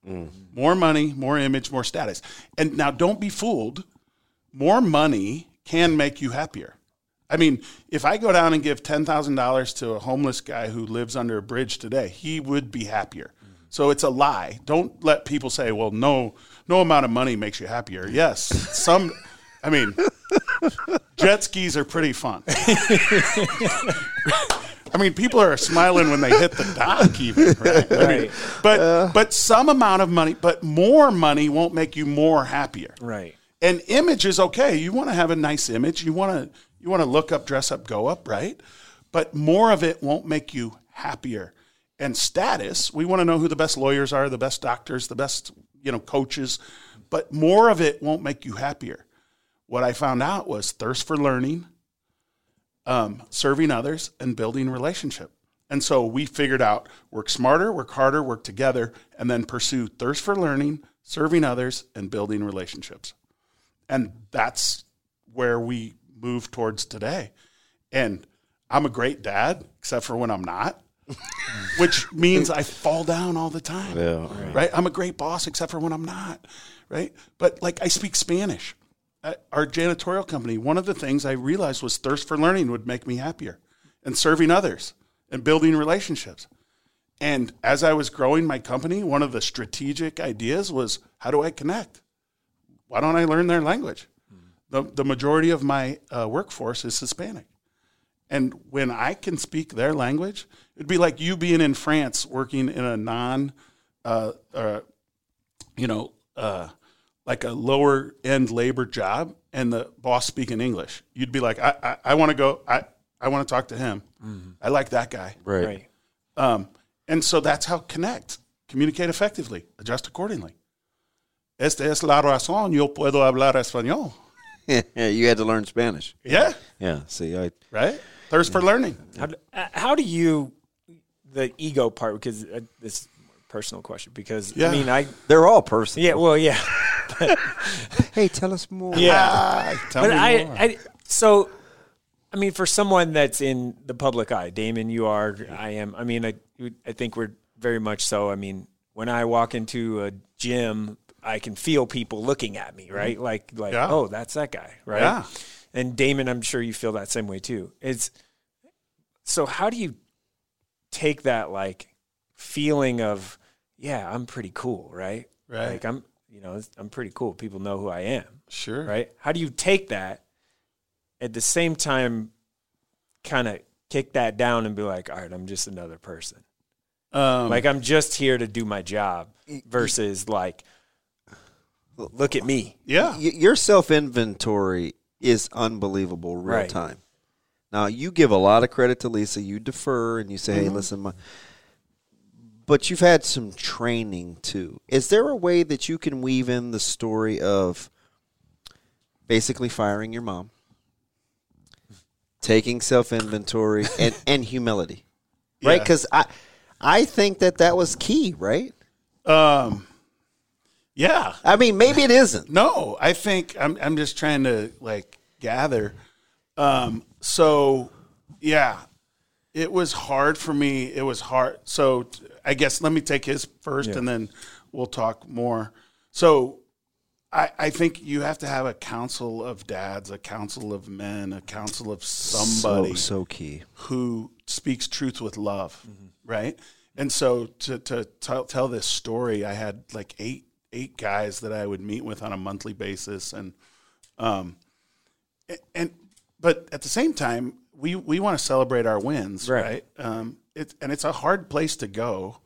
Mm-hmm. More money, more image, more status. And now don't be fooled. More money can make you happier. I mean, if I go down and give $10,000 to a homeless guy who lives under a bridge today, he would be happier. So it's a lie. Don't let people say, well, no, no amount of money makes you happier. Yes, some, I mean, jet skis are pretty fun. I mean, people are smiling when they hit the dock, even, right? I mean, Right. but uh. but some amount of money, but more money won't make you more happier. Right. And image is okay. You want to have a nice image. You want to you want to look up, dress up, go up, right? But more of it won't make you happier. And status, we want to know who the best lawyers are, the best doctors, the best, you know, coaches, but more of it won't make you happier. What I found out was thirst for learning, um, serving others, and building relationship. And so we figured out work smarter, work harder, work together, and then pursue thirst for learning, serving others, and building relationships. And that's where we move towards today. And I'm a great dad, except for when I'm not, which means I fall down all the time. Yeah. Right. I'm a great boss, except for when I'm not. Right. But like I speak Spanish. At our janitorial company, one of the things I realized was thirst for learning would make me happier and serving others and building relationships. And as I was growing my company, one of the strategic ideas was how do I connect? Why don't I learn their language? The, the majority of my uh, workforce is Hispanic. And when I can speak their language, it'd be like you being in France working in a non, uh, uh, you know, uh, like a lower end labor job, and the boss speaking English. You'd be like, I, I, I want to go. I, I want to talk to him. I like that guy. Right. Right. Um, and so that's how connect, communicate effectively, adjust accordingly. Esta es la razón yo puedo hablar español. Yeah, you had to learn Spanish. Yeah, Yeah. See, I right. Thirst for learning. How do, uh, how do you the ego part? Because uh, this personal question. Because Yeah. I mean, I they're all personal. yeah, well, yeah, Hey, tell us more. yeah. Tell but me I, more. I, so, I mean, for someone that's in the public eye, Damon, you are, I am. I mean, I, I think we're very much so. I mean, when I walk into a gym, I can feel people looking at me, right? Like, like, Yeah. oh, that's that guy, right? Yeah. And Damon, I'm sure you feel that same way too. It's so. How do you take that like feeling of, yeah, I'm pretty cool, right? Right. Like I'm, you know, I'm pretty cool. People know who I am Sure. right? How do you take that at the same time, kind of kick that down and be like, all right, I'm just another person. Um, Like I'm just here to do my job versus like, look at me. yeah. Y- your self inventory is unbelievable real Right. time. Now you give a lot of credit to Lisa. You defer and you say, "Hey, listen, my." But you've had some training too. Is there a way that you can weave in the story of basically firing your mom, taking self inventory, and and humility, right? Yeah. Because I, I think that that was key, right? Um, yeah. I mean, maybe it isn't. No, I think I'm. I'm just trying to like gather. Um, so yeah, it was hard for me. It was hard. So I guess let me take his first, and then we'll talk more. So I, I think you have to have a council of dads, a council of men, a council of somebody So so key. who speaks truth with love, right? And so to to tell, tell this story, I had like eight eight guys that I would meet with on a monthly basis, and um, and but at the same time, we we want to celebrate our wins, Right. right? Um, it and it's a hard place to go.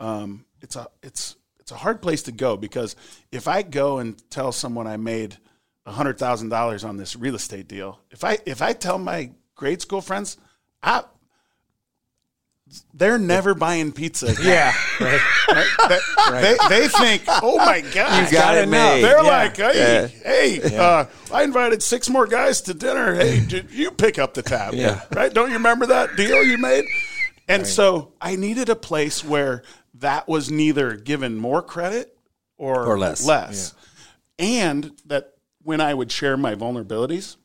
Um, it's a it's it's a hard place to go because if I go and tell someone I made hundred thousand dollars on this real estate deal, if I if I tell my grade school friends, I, they're never buying pizza. again. Yeah. Right. They, they, they think, oh my god, You got it made. They're Yeah. like, hey, hey, uh, I invited six more guys to dinner. Hey, did you pick up the tab? Yeah. Right? Don't you remember that deal you made? And so I needed a place where that was neither given more credit or, Or less. Less. And that when I would share my vulnerabilities,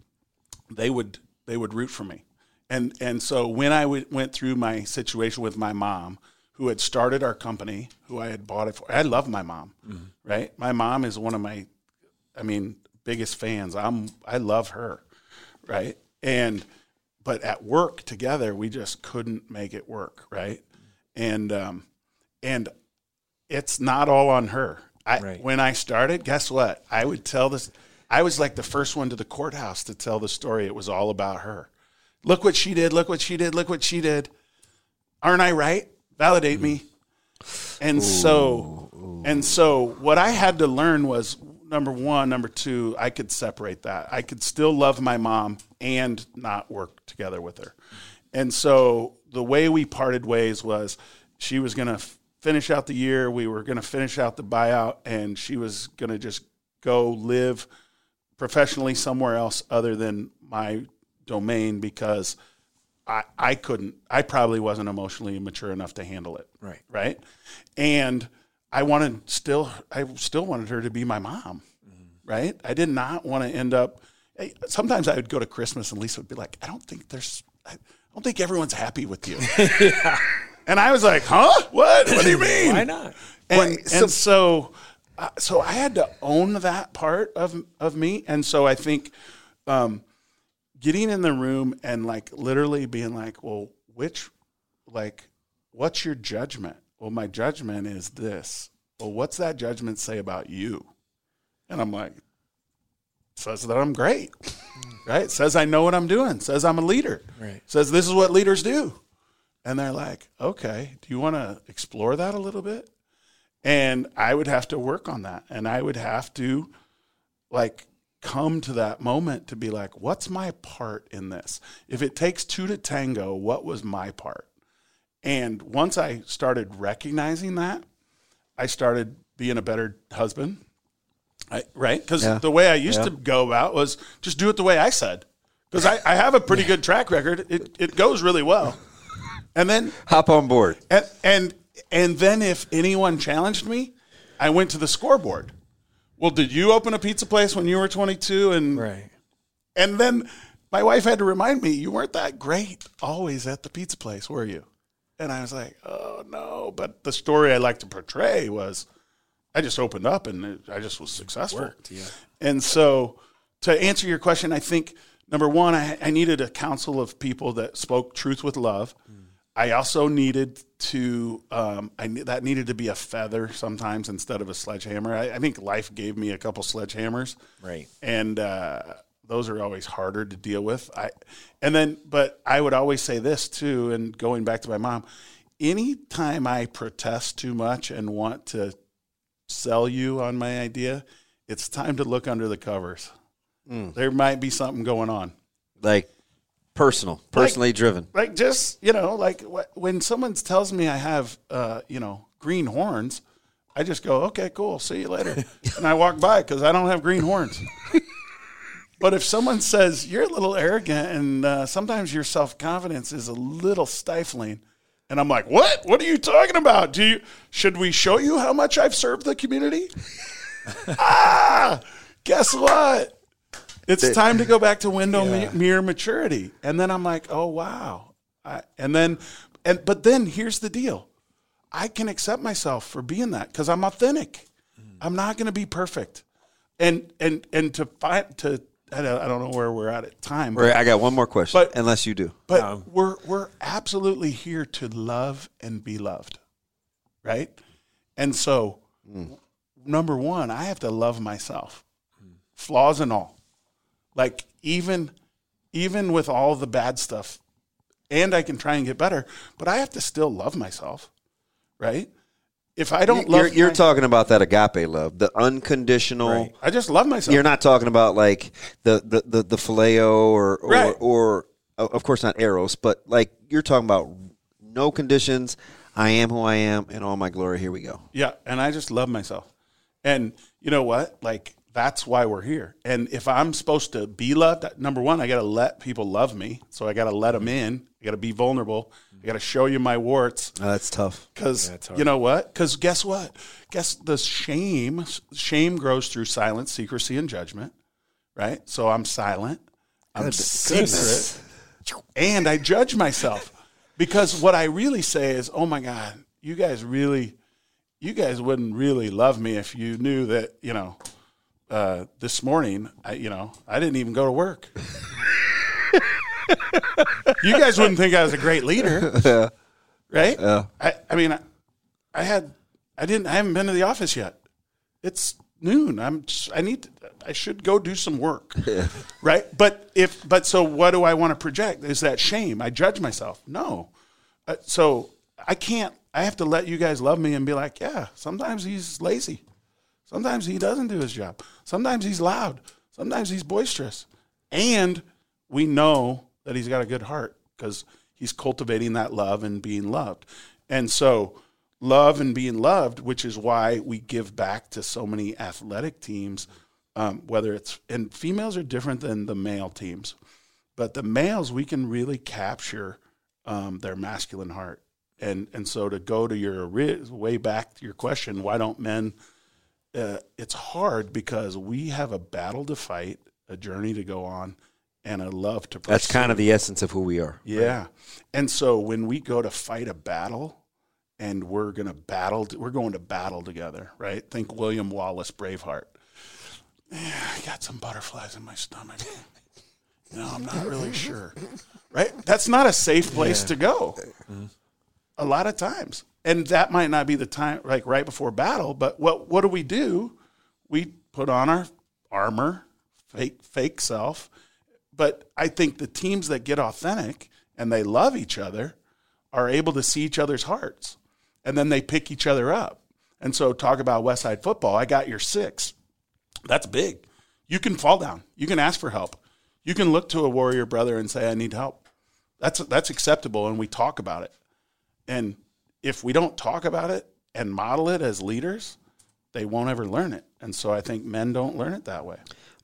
they would they would root for me. And and so when I w- went through my situation with my mom, who had started our company, who I had bought it for, I love my mom, right? My mom is one of my, I mean, biggest fans. I'm I love her, right? And but at work together, we just couldn't make it work, right? And um, and it's not all on her. I, Right. When I started, guess what? I would tell this. I was like the first one to the courthouse to tell the story. It was all about her. Look what she did. Look what she did. Look what she did. Aren't I right? Validate me. And so, and so, what I had to learn was number one, number two. I could separate that. I could still love my mom and not work together with her. And so, the way we parted ways was, she was going to finish out the year. We were going to finish out the buyout, and she was going to just go live professionally somewhere else other than my domain because I, I couldn't I probably wasn't emotionally mature enough to handle it. Right. Right. And I wanted still I still wanted her to be my mom. Right. I did not want to end up sometimes I would go to Christmas and Lisa would be like, I don't think there's I don't think everyone's happy with you. And I was like, huh? What? What do you mean? Why not? And, Right, so- and so, uh, so I had to own that part of of me, and so I think um, getting in the room and like literally being like, well, which, like, what's your judgment? Well, my judgment is this. Well, what's that judgment say about you? And I'm like, says that I'm great, hmm. right? Says I know what I'm doing. Says I'm a leader. Right. Says this is what leaders do. And they're like, okay, do you want to explore that a little bit? And I would have to work on that. And I would have to like come to that moment to be like, what's my part in this? If it takes two to tango, what was my part? And once I started recognizing that, I started being a better husband. I, right? Because Yeah. the way I used Yeah. to go about was just do it the way I said. Because I, I have a pretty good track record. It, it goes really well. And then Hop on board. and and and then if anyone challenged me, I went to the scoreboard. Well, did you open a pizza place when you were 22 and Right. and then my wife had to remind me, you weren't that great always at the pizza place, were you? And I was like, oh no. But the story I like to portray was I just opened up and it, I just was successful. yeah. And so to answer your question, I think number one, I, I needed a council of people that spoke truth with love. Mm-hmm. I also needed to, um, I that needed to be a feather sometimes instead of a sledgehammer. I, I think life gave me a couple sledgehammers Right. and uh, those are always harder to deal with. I and then, but I would always say this too. And going back to my mom, anytime I protest too much and want to sell you on my idea, it's time to look under the covers. There might be something going on. Like personal, personally driven. Like just you know, like wh- when someone tells me I have uh, you know green horns. I just go, okay, cool. See you later. and I walk by because I don't have green horns. But if someone says you're a little arrogant and uh, sometimes your self confidence is a little stifling, and I'm like, what? What are you talking about? Do you should we show you how much I've served the community? ah, guess what? It's time to go back to window mi- mirror maturity, and then I'm like, oh wow, I, and then and but then here's the deal, I can accept myself for being that because I'm authentic. Mm. I'm not going to be perfect, and and and to find to I don't, I don't know where we're at at time, but, Right, I got one more question, But- unless you do. but um, we're we're absolutely here to love and be loved, right? And so, mm. number one, I have to love myself, flaws and all. Like even even with all the bad stuff, and I can try and get better, but I have to still love myself, right? If I don't You're, love, you're my- talking about that agape love, the unconditional. Right. I just love myself. You're not talking about like the the the, the phileo or or, Right. or o- of course not Eros, but like you're talking about no conditions. I am who I am in all my glory. Here we go. Yeah, and I just love myself. And you know what? Like that's why we're here. And if I'm supposed to be loved, number one, I got to let people love me. So I got to let them mm-hmm. in. I got to be vulnerable. I got to show you my warts. Oh, that's tough. Because you know what? Because guess what? Guess the shame shame grows through silence, secrecy, and judgment. Right. So I'm silent. I'm secret, and I judge myself because what I really say is, "Oh my God, you guys really, you guys wouldn't really love me if you knew that you know." Uh, this morning, I, you know, I didn't even go to work. you guys wouldn't think I was a great leader right? I, I mean, I, I had, I didn't, I haven't been to the office yet. It's noon. I'm, just, I need, to, I should go do some work, right? But if, but so what do I want to project? Is that shame? I judge myself. No, uh, so I can't. I have to let you guys love me and be like, yeah. Sometimes he's lazy. Sometimes he doesn't do his job. Sometimes he's loud. Sometimes he's boisterous. And we know that he's got a good heart because he's cultivating that love and being loved. And so, love and being loved, which is why we give back to so many athletic teams, um, whether it's, and females are different than the male teams, but the males, we can really capture um, their masculine heart. And, and so to go to your way back to your question, why don't men uh, it's hard because we have a battle to fight, a journey to go on, and a love to pursue. That's kind of the essence of who we are. yeah. And so when we go to fight a battle, and we're gonna battle, we're going to battle together, right? Think William Wallace, Braveheart. Yeah, I got some butterflies in my stomach. No, I'm not really sure, right? That's not a safe place to go. A lot of times, and that might not be the time, like right before battle. But what what do we do? We put on our armor, fake fake self. But I think the teams that get authentic and they love each other are able to see each other's hearts, and then they pick each other up. And so, talk about West Side football. I got your six. That's big. You can fall down. You can ask for help. You can look to a warrior brother and say, "I need help." That's that's acceptable, and we talk about it. And if we don't talk about it and model it as leaders, they won't ever learn it. And so I think men don't learn it that way.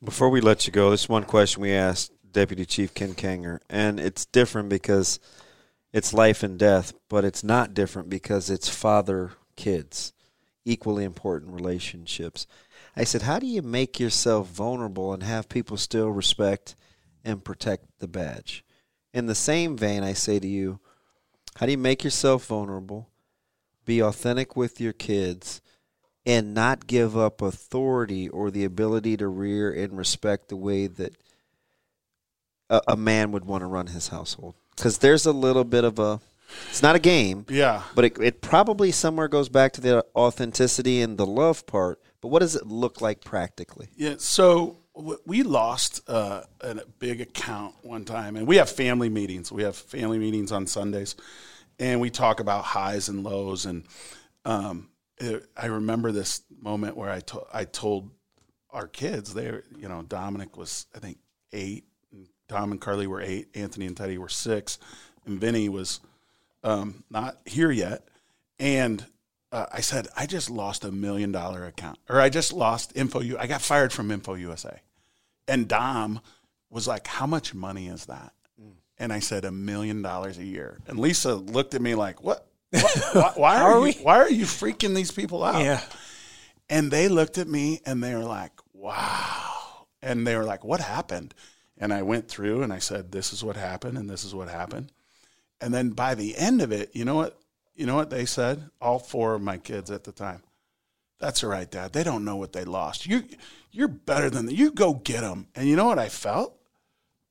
Before we let you go, this one question we asked Deputy Chief Ken Kanger, and it's different because it's life and death, but it's not different because it's father kids, equally important relationships. I said, How do you make yourself vulnerable and have people still respect and protect the badge? In the same vein, I say to you, How do you make yourself vulnerable, be authentic with your kids, and not give up authority or the ability to rear and respect the way that a, a man would want to run his household. Because there's a little bit of a, it's not a game, Yeah. but it, it probably somewhere goes back to the authenticity and the love part. But what does it look like practically? Yeah, so we lost uh, a big account one time, and we have family meetings. We have family meetings on Sundays, and we talk about highs and lows. And um, it, I remember this moment where I to- I told our kids, they, you know, Dominic was I think eight, and Tom and Carly were eight, Anthony and Teddy were six, and Vinny was um, not here yet, and uh, I said, I just lost a million dollar account, or I just lost Info U. I got fired from Info USA, and Dom was like, "How much money is that?" And I said, "A million dollars a year." And Lisa looked at me like, "What? What? why, why are, are you? we? Why are you freaking these people out?" Yeah. And they looked at me and they were like, "Wow!" And they were like, "What happened?" And I went through and I said, "This is what happened, and this is what happened." And then by the end of it, you know what? You know what they said? All four of my kids at the time. That's all right, Dad. They don't know what they lost. You, you're better than them. You go get them. And you know what I felt?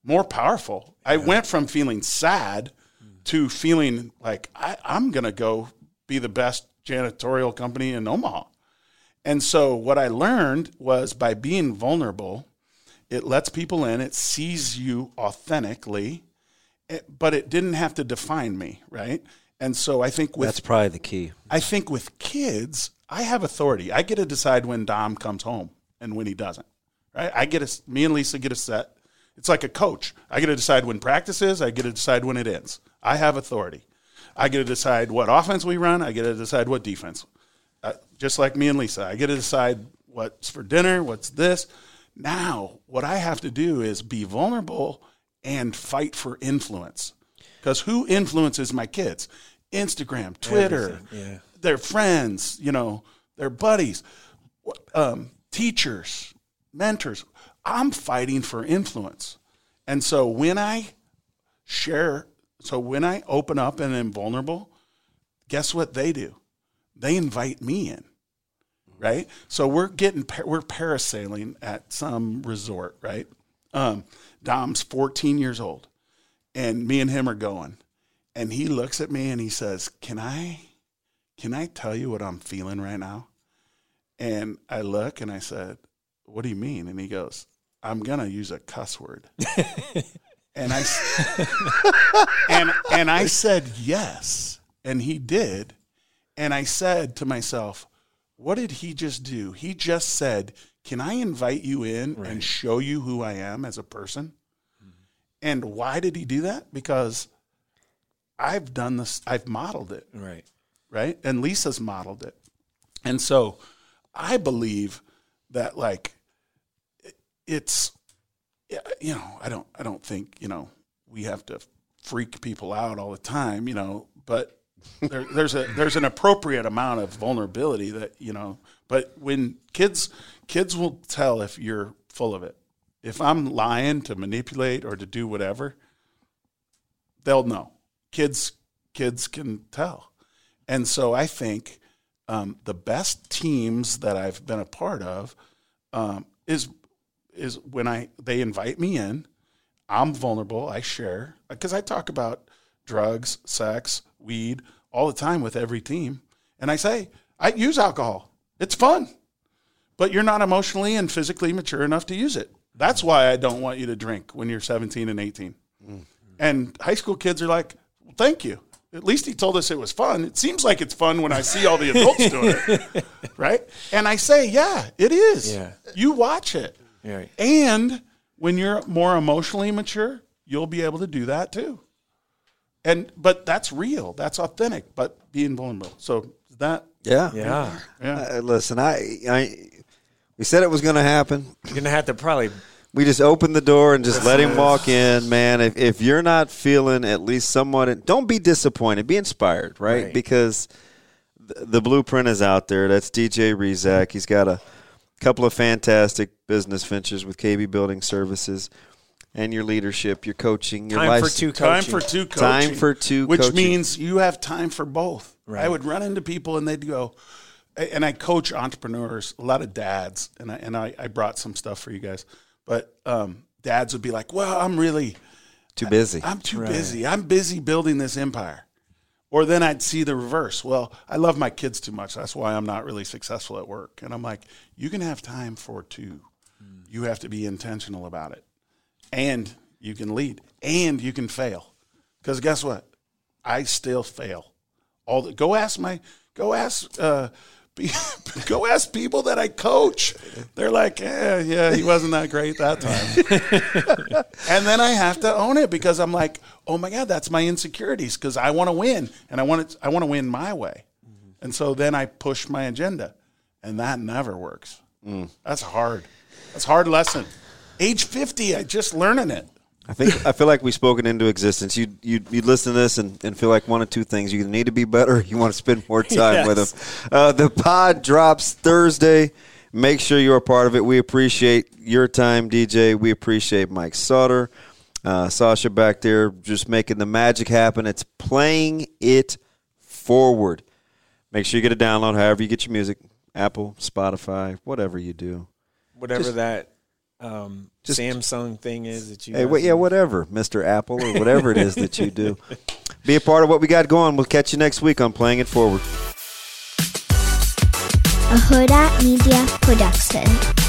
More powerful. I went from feeling sad mm. to feeling like I, I'm going to go be the best janitorial company in Omaha. And so what I learned was by being vulnerable, it lets people in, it sees you authentically, it- but it didn't have to define me, right? And so I think with That's probably the key. I think with kids, I have authority. I get to decide when Dom comes home and when he doesn't. Right? I get a me and Lisa get a set. It's like a coach. I get to decide when practice is. I get to decide when it ends. I have authority. I get to decide what offense we run. I get to decide what defense. Uh, just like me and Lisa, I get to decide what's for dinner, what's this. Now, what I have to do is be vulnerable and fight for influence. Because who influences my kids? Instagram, Twitter, yeah. their friends, you know, their buddies, um, teachers, mentors. I'm fighting for influence. And so when I share, so when I open up and am vulnerable, guess what they do? They invite me in right? So we're getting we're parasailing at some resort, right? Um, Dom's 14 years old, and me and him are going, and he looks at me and he says, "Can I, can I tell you what I'm feeling right now?" And I look and I said, "What do you mean?" And he goes, "I'm gonna use a cuss word." and I and and I said yes, and he did, and I said to myself what did he just do? He just said, Can I invite you in right. and show you who I am as a person? Mm-hmm. And why did he do that? Because I've done this, I've modeled it. Right. Right. And Lisa's modeled it. And so I believe that, like, it's, you know, I don't, I don't think, you know, we have to freak people out all the time, you know, but there, there's a there's an appropriate amount of vulnerability that you know. But when kids kids will tell if you're full of it. If I'm lying to manipulate or to do whatever, they'll know. Kids kids can tell, and so I think um, the best teams that I've been a part of um, is is when I they invite me in. I'm vulnerable. I share because I talk about drugs, sex, weed all the time with every team. And I say, I use alcohol. It's fun. But you're not emotionally and physically mature enough to use it. That's why I don't want you to drink when you're 17 and 18. Mm-hmm. And high school kids are like, thank you. At least he told us it was fun. It seems like it's fun when I see all the adults doing it. Right? And I say, yeah, it is. Yeah. You watch it. Yeah. And when you're more emotionally mature, you'll be able to do that too and but that's real that's authentic but being vulnerable so that yeah yeah yeah uh, listen I, I we said it was going to happen you're going to have to probably we just open the door and just let him walk in man if, if you're not feeling at least somewhat don't be disappointed be inspired right, right. because the, the blueprint is out there that's dj Rezac. he's got a couple of fantastic business ventures with kb building services and your leadership, your coaching, your time for two coaching. Time for two coaching. Time for two Which coaching. means you have time for both. Right. I would run into people and they'd go, and I coach entrepreneurs, a lot of dads, and I, and I, I brought some stuff for you guys. But um, dads would be like, well, I'm really too busy. I, am too right. busy. I'm busy building this empire. Or then I'd see the reverse. Well, I love my kids too much. That's why I'm not really successful at work. And I'm like, you can have time for two. Mm. You have to be intentional about it. And you can lead and you can fail. Because guess what? I still fail. All the, go ask my go ask uh, go ask people that I coach. They're like, eh, yeah, he wasn't that great that time. and then I have to own it because I'm like, oh my god, that's my insecurities because I want to win and I want to I want to win my way. And so then I push my agenda, and that never works. Mm. That's hard. That's hard lesson. Age fifty, I just learning it. I think I feel like we've spoken into existence. You you you listen to this and, and feel like one of two things: you need to be better, or you want to spend more time yes. with them. Uh, the pod drops Thursday. Make sure you're a part of it. We appreciate your time, DJ. We appreciate Mike Sauter, uh, Sasha back there, just making the magic happen. It's playing it forward. Make sure you get a download. However you get your music, Apple, Spotify, whatever you do. Whatever just, that um, Just, Samsung thing is that you. Hey, well, yeah, whatever, Mister Apple or whatever it is that you do. Be a part of what we got going. We'll catch you next week on Playing It Forward. A Hurrdat Media Production.